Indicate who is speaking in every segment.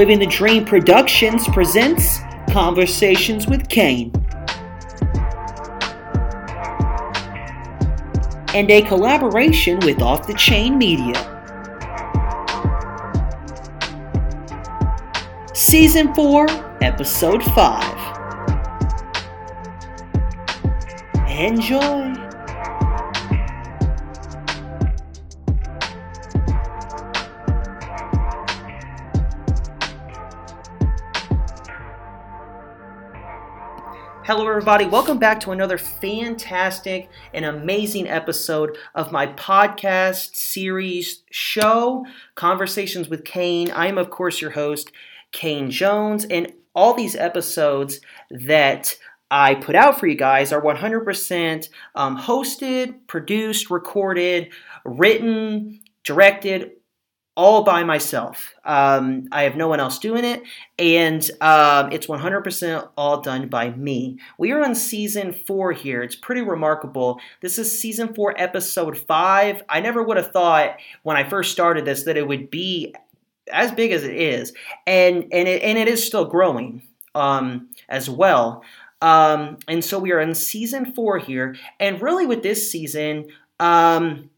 Speaker 1: Living the Dream Productions presents Conversations with Kane. And a collaboration with Off the Chain Media. Season 4, Episode 5. Enjoy! Hello, everybody. Welcome back to another fantastic and amazing episode of my podcast series show, Conversations with Kane. I am, of course, your host, Kane Jones, and all these episodes that I put out for you guys are 100% um, hosted, produced, recorded, written, directed, all by myself. Um, I have no one else doing it, and um, it's 100% all done by me. We are on season four here. It's pretty remarkable. This is season four, episode five. I never would have thought when I first started this that it would be as big as it is, and and it, and it is still growing um, as well. Um, and so we are in season four here, and really with this season. Um,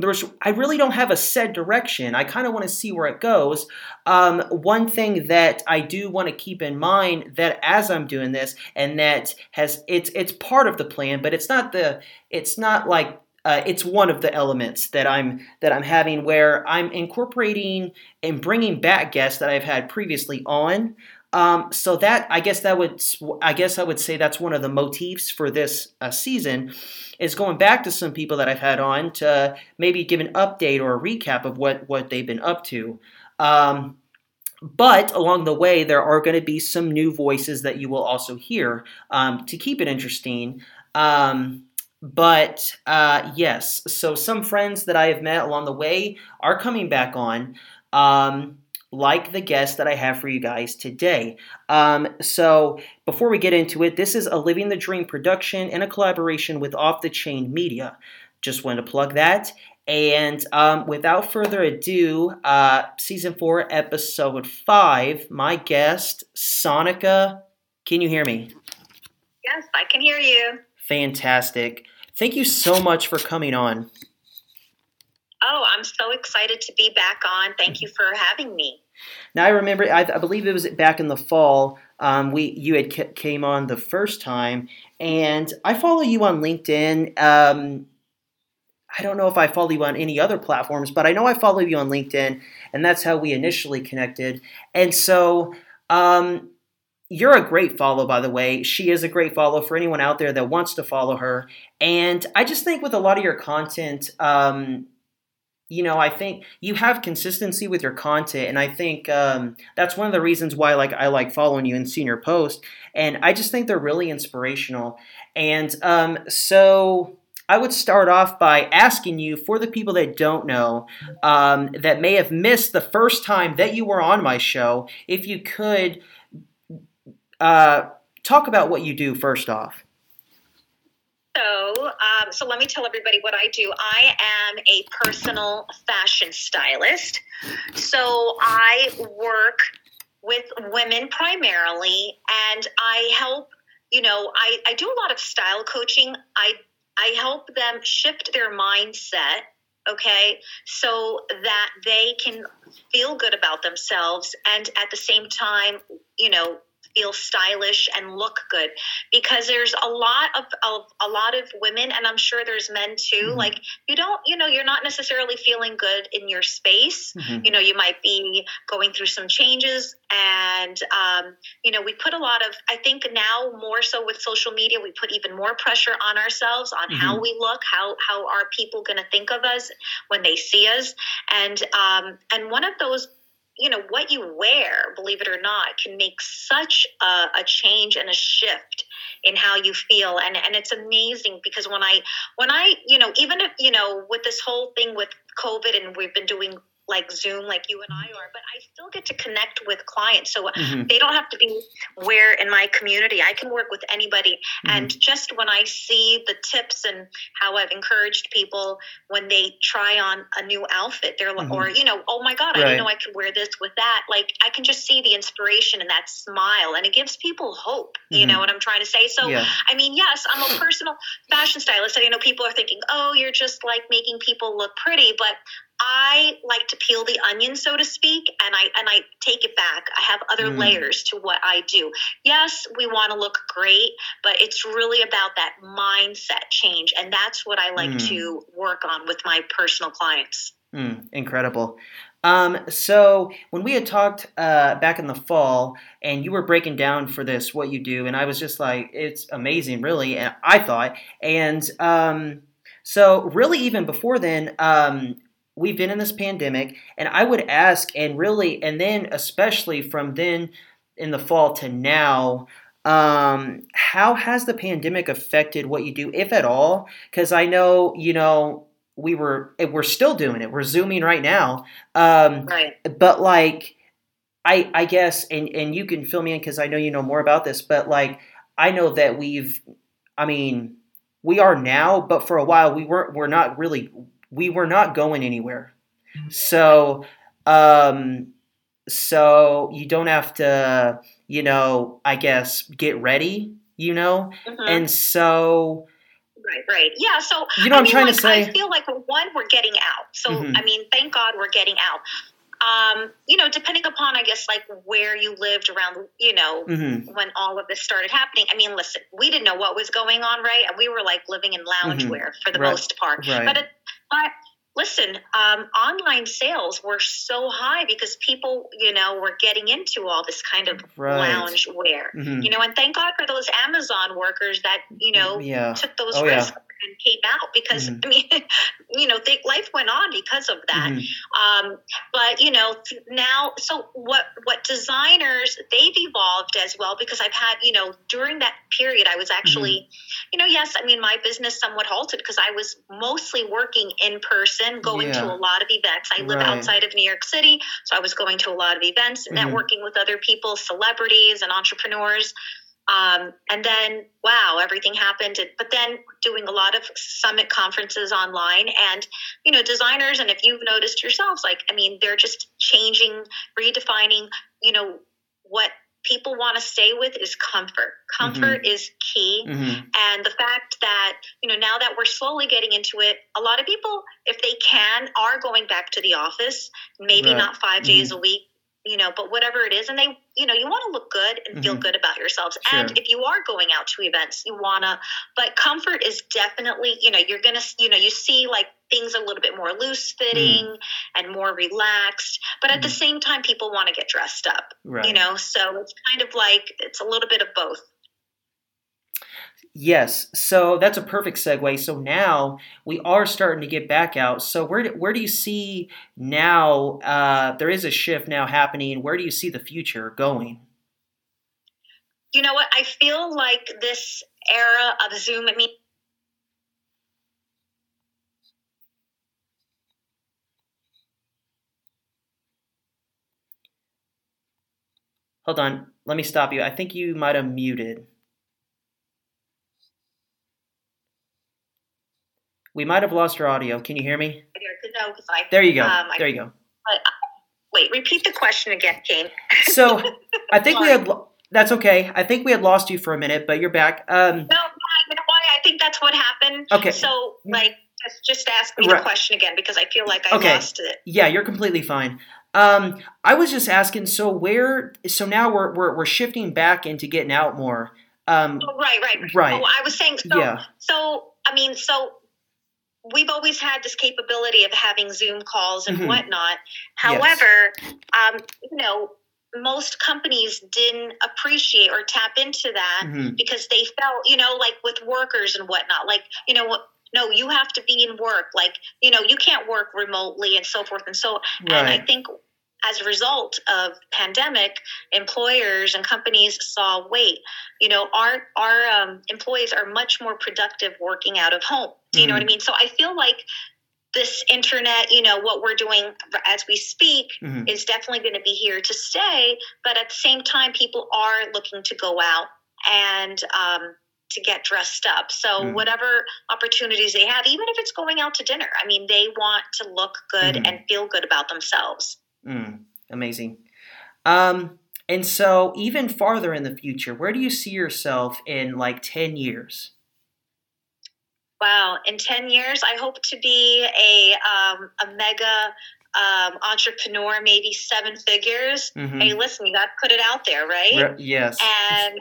Speaker 1: there was I really don't have a set direction. I kind of want to see where it goes. Um, one thing that I do want to keep in mind that as I'm doing this, and that has it's it's part of the plan, but it's not the it's not like uh, it's one of the elements that I'm that I'm having where I'm incorporating and bringing back guests that I've had previously on. Um, so that I guess that would I guess I would say that's one of the motifs for this uh, season is going back to some people that I've had on to maybe give an update or a recap of what what they've been up to. Um, but along the way, there are going to be some new voices that you will also hear um, to keep it interesting. Um, but uh, yes, so some friends that I have met along the way are coming back on. Um, like the guest that I have for you guys today. Um, so, before we get into it, this is a Living the Dream production in a collaboration with Off the Chain Media. Just wanted to plug that. And um, without further ado, uh, season four, episode five, my guest, Soneca. Can you hear me?
Speaker 2: Yes, I can hear you.
Speaker 1: Fantastic. Thank you so much for coming on.
Speaker 2: Oh, I'm so excited to be back on. Thank you for having me.
Speaker 1: Now I remember, I, I believe it was back in the fall. Um, we you had came on the first time, and I follow you on LinkedIn. Um, I don't know if I follow you on any other platforms, but I know I follow you on LinkedIn, and that's how we initially connected. And so, um, you're a great follow, by the way. She is a great follow for anyone out there that wants to follow her. And I just think with a lot of your content, um, you know, I think you have consistency with your content, and I think um, that's one of the reasons why, like, I like following you and seeing your posts, and I just think they're really inspirational. And um, so, I would start off by asking you, for the people that don't know, um, that may have missed the first time that you were on my show, if you could uh, talk about what you do first off.
Speaker 2: So, um, so let me tell everybody what I do. I am a personal fashion stylist. So I work with women primarily, and I help. You know, I, I do a lot of style coaching. I I help them shift their mindset okay so that they can feel good about themselves and at the same time you know feel stylish and look good because there's a lot of, of a lot of women and i'm sure there's men too mm-hmm. like you don't you know you're not necessarily feeling good in your space mm-hmm. you know you might be going through some changes and um, you know we put a lot of i think now more so with social media we put even more pressure on ourselves on mm-hmm. how we look how how are people going to think of us when they see us and um, and one of those you know what you wear believe it or not can make such a, a, change and a shift in how you feel. And and it's amazing because when i when i you know even if you know with this whole thing with covid and we've been doing like Zoom, like you and I are, but I still get to connect with clients. So
Speaker 1: Mhm.
Speaker 2: they don't have to be where in my community. I can work with anybody.
Speaker 1: Mhm.
Speaker 2: And just when I see the tips and how I've encouraged people when they try on a new outfit, they're like,
Speaker 1: Mhm.
Speaker 2: or, you know, oh my God, I
Speaker 1: Right.
Speaker 2: didn't know I could wear this with that. Like, I can just see the inspiration and that smile, and it gives people hope. You know what I'm trying to say? So,
Speaker 1: yeah.
Speaker 2: I mean, yes, I'm a personal fashion stylist. And, you know, people are thinking, oh, you're just like making people look pretty. But I like to peel the onion, so to speak, and I and I take it back. I have other
Speaker 1: Mm.
Speaker 2: layers to what I do. Yes, we want to look great, but it's really about that mindset change, and that's what I like
Speaker 1: Mm.
Speaker 2: to work on with my personal clients.
Speaker 1: Mm, incredible. Um, so when we had talked uh, back in the fall, and you were breaking down for this what you do, and I was just like, it's amazing, really. And I thought, and um, so really, even before then, um, we've been in this pandemic, and I would ask, and really, and then especially from then in the fall to now. Um, how has the pandemic affected what you do, if at all? Because I know, you know, we were eh, we're still doing it. We're zooming right now. Um,
Speaker 2: Right.
Speaker 1: but like I I guess and and you can fill me in because I know you know more about this. But like I know that we've I mean we are now, but for a while we weren't. We're not really. We were not going anywhere. So um, so you don't have to you know I guess get ready. You know,
Speaker 2: Mhm.
Speaker 1: and so
Speaker 2: Right, right. Yeah, so
Speaker 1: you know
Speaker 2: I
Speaker 1: I'm
Speaker 2: mean,
Speaker 1: trying
Speaker 2: like,
Speaker 1: to say.
Speaker 2: I feel like one, we're getting out. So
Speaker 1: Mhm.
Speaker 2: I mean, thank God we're getting out. Um, you know, depending upon I guess like where you lived around, you know,
Speaker 1: Mhm.
Speaker 2: when all of this started happening. I mean, listen, we didn't know what was going on, right? And we were like living in loungewear for the
Speaker 1: Right.
Speaker 2: most part.
Speaker 1: Right.
Speaker 2: But it, but listen, um, online sales were so high because people, you know, were getting into all this kind of
Speaker 1: Right.
Speaker 2: loungewear.
Speaker 1: Mhm.
Speaker 2: You know, and thank God for those Amazon workers that you know
Speaker 1: yeah.
Speaker 2: took those
Speaker 1: Oh, yeah.
Speaker 2: risks and came out because
Speaker 1: Mhm.
Speaker 2: I mean, you know, they, life went on because of that.
Speaker 1: Mhm.
Speaker 2: Um, but you know, now, so what? What designers they've evolved as well because I've had you know during that period I was actually,
Speaker 1: Mm-hmm.
Speaker 2: you know, yes, I mean my business somewhat halted because I was mostly working in person, going to a lot of events. I live
Speaker 1: Right.
Speaker 2: outside of New York City, so I was going to a lot of events,
Speaker 1: Mhm.
Speaker 2: networking with other people, celebrities and entrepreneurs. Um, and then, wow, everything happened. And- But then doing a lot of summit conferences online and, you know, designers, and if you've noticed yourselves, like, I mean, they're just changing, redefining, you know, what people want to stay with is comfort. Comfort is key.
Speaker 1: Mhm.
Speaker 2: And the fact that, you know, now that we're slowly getting into it, a lot of people, if they can, are going back to the office, maybe
Speaker 1: Right.
Speaker 2: not 5 days a week, you know, but whatever it is. And they, you know, you want to look good and feel
Speaker 1: Mhm.
Speaker 2: good about yourselves.
Speaker 1: Sure.
Speaker 2: And if you are going out to events, you want to, but comfort is definitely, you know, you're going to, you know, you see like things a little bit more loose fitting and more relaxed. But at the
Speaker 1: Mhm.
Speaker 2: same time, people want to get dressed up,
Speaker 1: Right.
Speaker 2: you know, so it's kind of like, it's a little bit of both.
Speaker 1: Yes, so that's a perfect segue. So now we are starting to get back out. So where do, where do you see now? Uh, there is a shift now happening. Where do you see the future going?
Speaker 2: You know what? I feel like this era of Zoom, I mean,
Speaker 1: Hold on, let me stop you. I think you might have muted. We might have lost your audio. Can you hear me?
Speaker 2: no, 'cause I,
Speaker 1: There you go.
Speaker 2: Um,
Speaker 1: there you go.
Speaker 2: wait, repeat the question again, Kane.
Speaker 1: So I think we had. That's okay. I think we had lost you for a minute, but you're back. Um,
Speaker 2: No, you know why? I think that's what happened.
Speaker 1: Okay.
Speaker 2: So, like, just, just ask me
Speaker 1: Right.
Speaker 2: the question again because I feel like I
Speaker 1: Okay.
Speaker 2: lost it.
Speaker 1: Yeah, you're completely fine. Um, I was just asking. So where? So now we're we're we're shifting back into getting out more. Um,
Speaker 2: Oh, right, right,
Speaker 1: Right.
Speaker 2: Oh, I was saying, so,
Speaker 1: yeah.
Speaker 2: so, I mean, so we've always had this capability of having Zoom calls and
Speaker 1: Mhm.
Speaker 2: whatnot. However, um, you know, most companies didn't appreciate or tap into that
Speaker 1: Mhm.
Speaker 2: because they felt, you know, like with workers and whatnot, like, you know. No, you have to be in work. Like, you know, you can't work remotely and so forth and so. And I think as a result of pandemic, employers and companies saw, wait, you know, our our um, employees are much more productive working out of home. Do you know what I mean? So I feel like this internet, you know, what we're doing as we speak
Speaker 1: Mhm.
Speaker 2: is definitely going to be here to stay. But at the same time, people are looking to go out and um, to get dressed up. So,
Speaker 1: Mm.
Speaker 2: whatever opportunities they have, even if it's going out to dinner, I mean, they want to look good
Speaker 1: Mhm.
Speaker 2: and feel good about themselves.
Speaker 1: Mm, amazing. Um, and so, even farther in the future, where do you see yourself in like 10 years?
Speaker 2: Wow. In 10 years, I hope to be a, um, a mega um, entrepreneur, maybe seven figures.
Speaker 1: Mhm.
Speaker 2: Hey, listen, you got to put it out there, right?
Speaker 1: Re- yes.
Speaker 2: and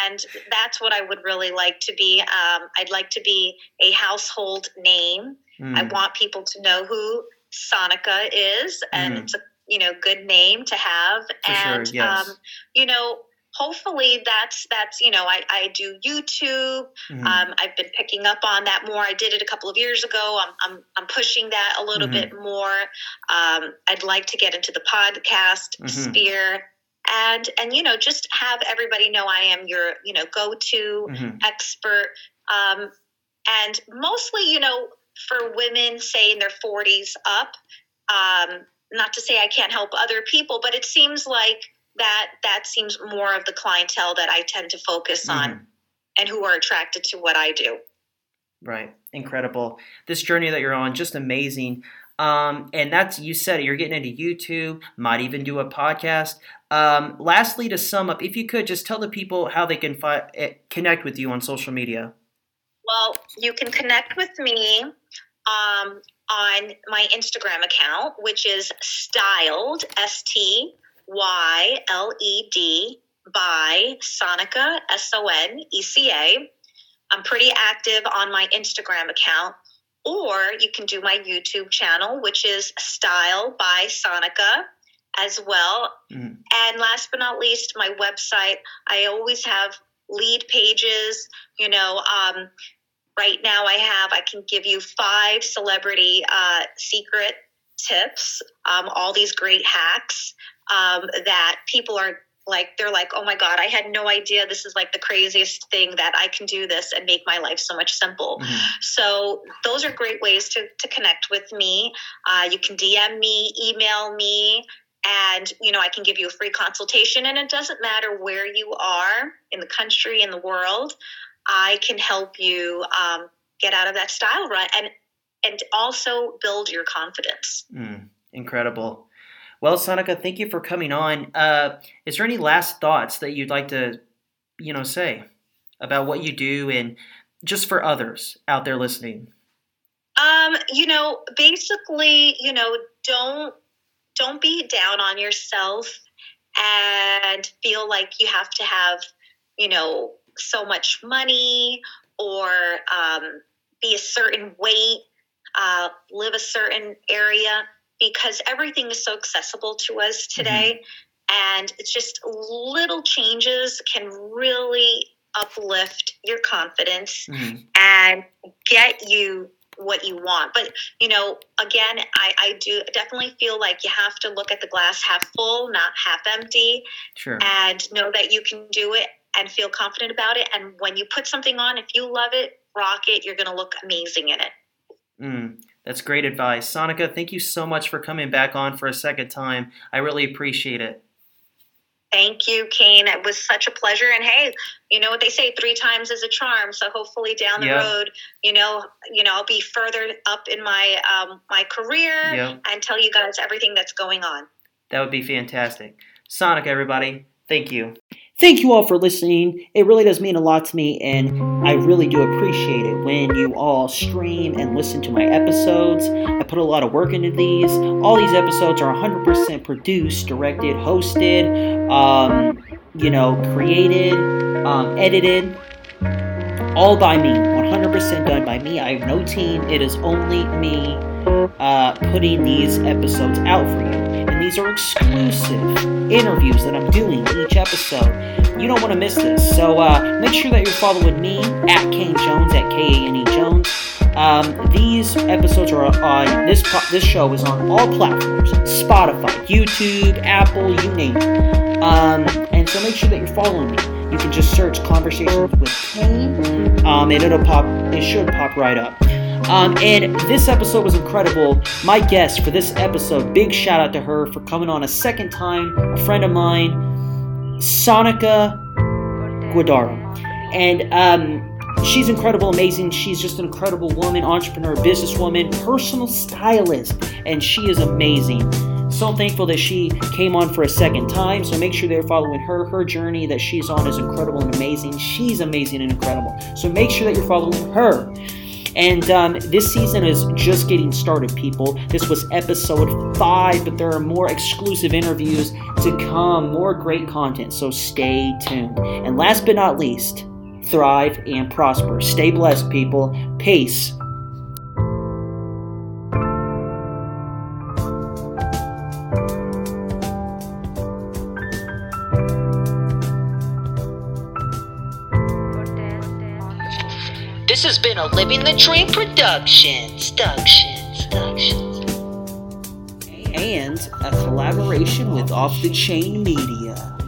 Speaker 2: and that's what I would really like to be. Um, I'd like to be a household name. I
Speaker 1: Mm,
Speaker 2: want people to know who Soneca is, and
Speaker 1: Mhm.
Speaker 2: it's a you know good name to have.
Speaker 1: For sure,
Speaker 2: and
Speaker 1: yes.
Speaker 2: um, you know, hopefully that's that's you know I, I do YouTube.
Speaker 1: mhm.
Speaker 2: Um, I've been picking up on that more. I did it a couple of years ago. I'm I'm, I'm pushing that a little
Speaker 1: Mhm.
Speaker 2: bit more. Um, I'd like to get into the podcast
Speaker 1: Mhm.
Speaker 2: sphere and and you know just have everybody know I am your you know go to
Speaker 1: Mhm.
Speaker 2: expert. Um, and mostly you know for women say in their 40s up. Um, not to say I can't help other people, but it seems like that that seems more of the clientele that I tend to focus on
Speaker 1: Mhm.
Speaker 2: and who are attracted to what I do.
Speaker 1: Right. Incredible. This journey that you're on, just amazing. Um, and that's, you said it, you're getting into YouTube, might even do a podcast. Um, lastly, to sum up, if you could just tell the people how they can fi- eh, connect with you on social media.
Speaker 2: Well, you can connect with me um, on my Instagram account, which is styled, S T Y L E D, by Soneca, S O N E C A. I'm pretty active on my Instagram account. Or you can do my YouTube channel, which is Style by Soneca as well.
Speaker 1: Mhm.
Speaker 2: And last but not least, my website. I always have lead pages. You know, um, right now I have, I can give you five celebrity uh, secret tips, um, all these great hacks um, that people are like, they're like, oh my God, I had no idea this is like the craziest thing that I can do this and make my life so much simple.
Speaker 1: Mhm.
Speaker 2: So those are great ways to, to connect with me. Uh, you can DM me, email me, and you know I can give you a free consultation. And it doesn't matter where you are in the country, in the world. I can help you um, get out of that style rut and and also build your confidence.
Speaker 1: Mm, incredible. Well, Soneca, thank you for coming on. Uh, is there any last thoughts that you'd like to, you know, say about what you do and just for others out there listening?
Speaker 2: Um, you know, basically, you know, don't don't be down on yourself and feel like you have to have, you know, so much money or um, be a certain weight, uh, live a certain area, because everything is so accessible to us today. And it's just little changes can really uplift your confidence
Speaker 1: Mhm.
Speaker 2: and get you what you want. But you know, again, I, I do definitely feel like you have to look at the glass half full, not half empty,
Speaker 1: Sure.
Speaker 2: and know that you can do it and feel confident about it. And when you put something on, if you love it, rock it, you're gonna look amazing in it.
Speaker 1: Mm, that's great advice. Soneca, thank you so much for coming back on for a second time. I really appreciate it.
Speaker 2: Thank you, Kane. It was such a pleasure. And hey, you know what they say, three times is a charm. So hopefully down the
Speaker 1: Yeah.
Speaker 2: road, you know, you know, I'll be further up in my um, my career
Speaker 1: Yep.
Speaker 2: and tell you guys everything that's going on.
Speaker 1: That would be fantastic. Sonic, everybody, thank you. Thank you all for listening. It really does mean a lot to me, and I really do appreciate it when you all stream and listen to my episodes. I put a lot of work into these. All these episodes are 100% produced, directed, hosted, um, you know, created, um, edited, all by me. 100% done by me. I have no team. It is only me uh, putting these episodes out for you. And these are exclusive interviews that I'm doing each episode. You don't want to miss this. So uh, make sure that you're following me at Kane Jones, at K A N E Jones. Um, these episodes are on this this show is on all platforms: Spotify, YouTube, Apple, you name it. Um, and so make sure that you're following me. You can just search "Conversations with Kane," um, and it'll pop. It should pop right up. Um, and this episode was incredible. My guest for this episode, big shout out to her for coming on a second time, a friend of mine, Soneca Guadaro. And um, she's incredible, amazing. She's just an incredible woman, entrepreneur, businesswoman, personal stylist, and she is amazing. So thankful that she came on for a second time. So make sure they're following her. Her journey that she's on is incredible and amazing. She's amazing and incredible. So make sure that you're following her. And um, this season is just getting started, people. This was episode five, but there are more exclusive interviews to come, more great content. So stay tuned. And last but not least, thrive and prosper. Stay blessed, people. Peace. Living the Dream production. Productions. Productions. And a collaboration with Off the Chain. Media.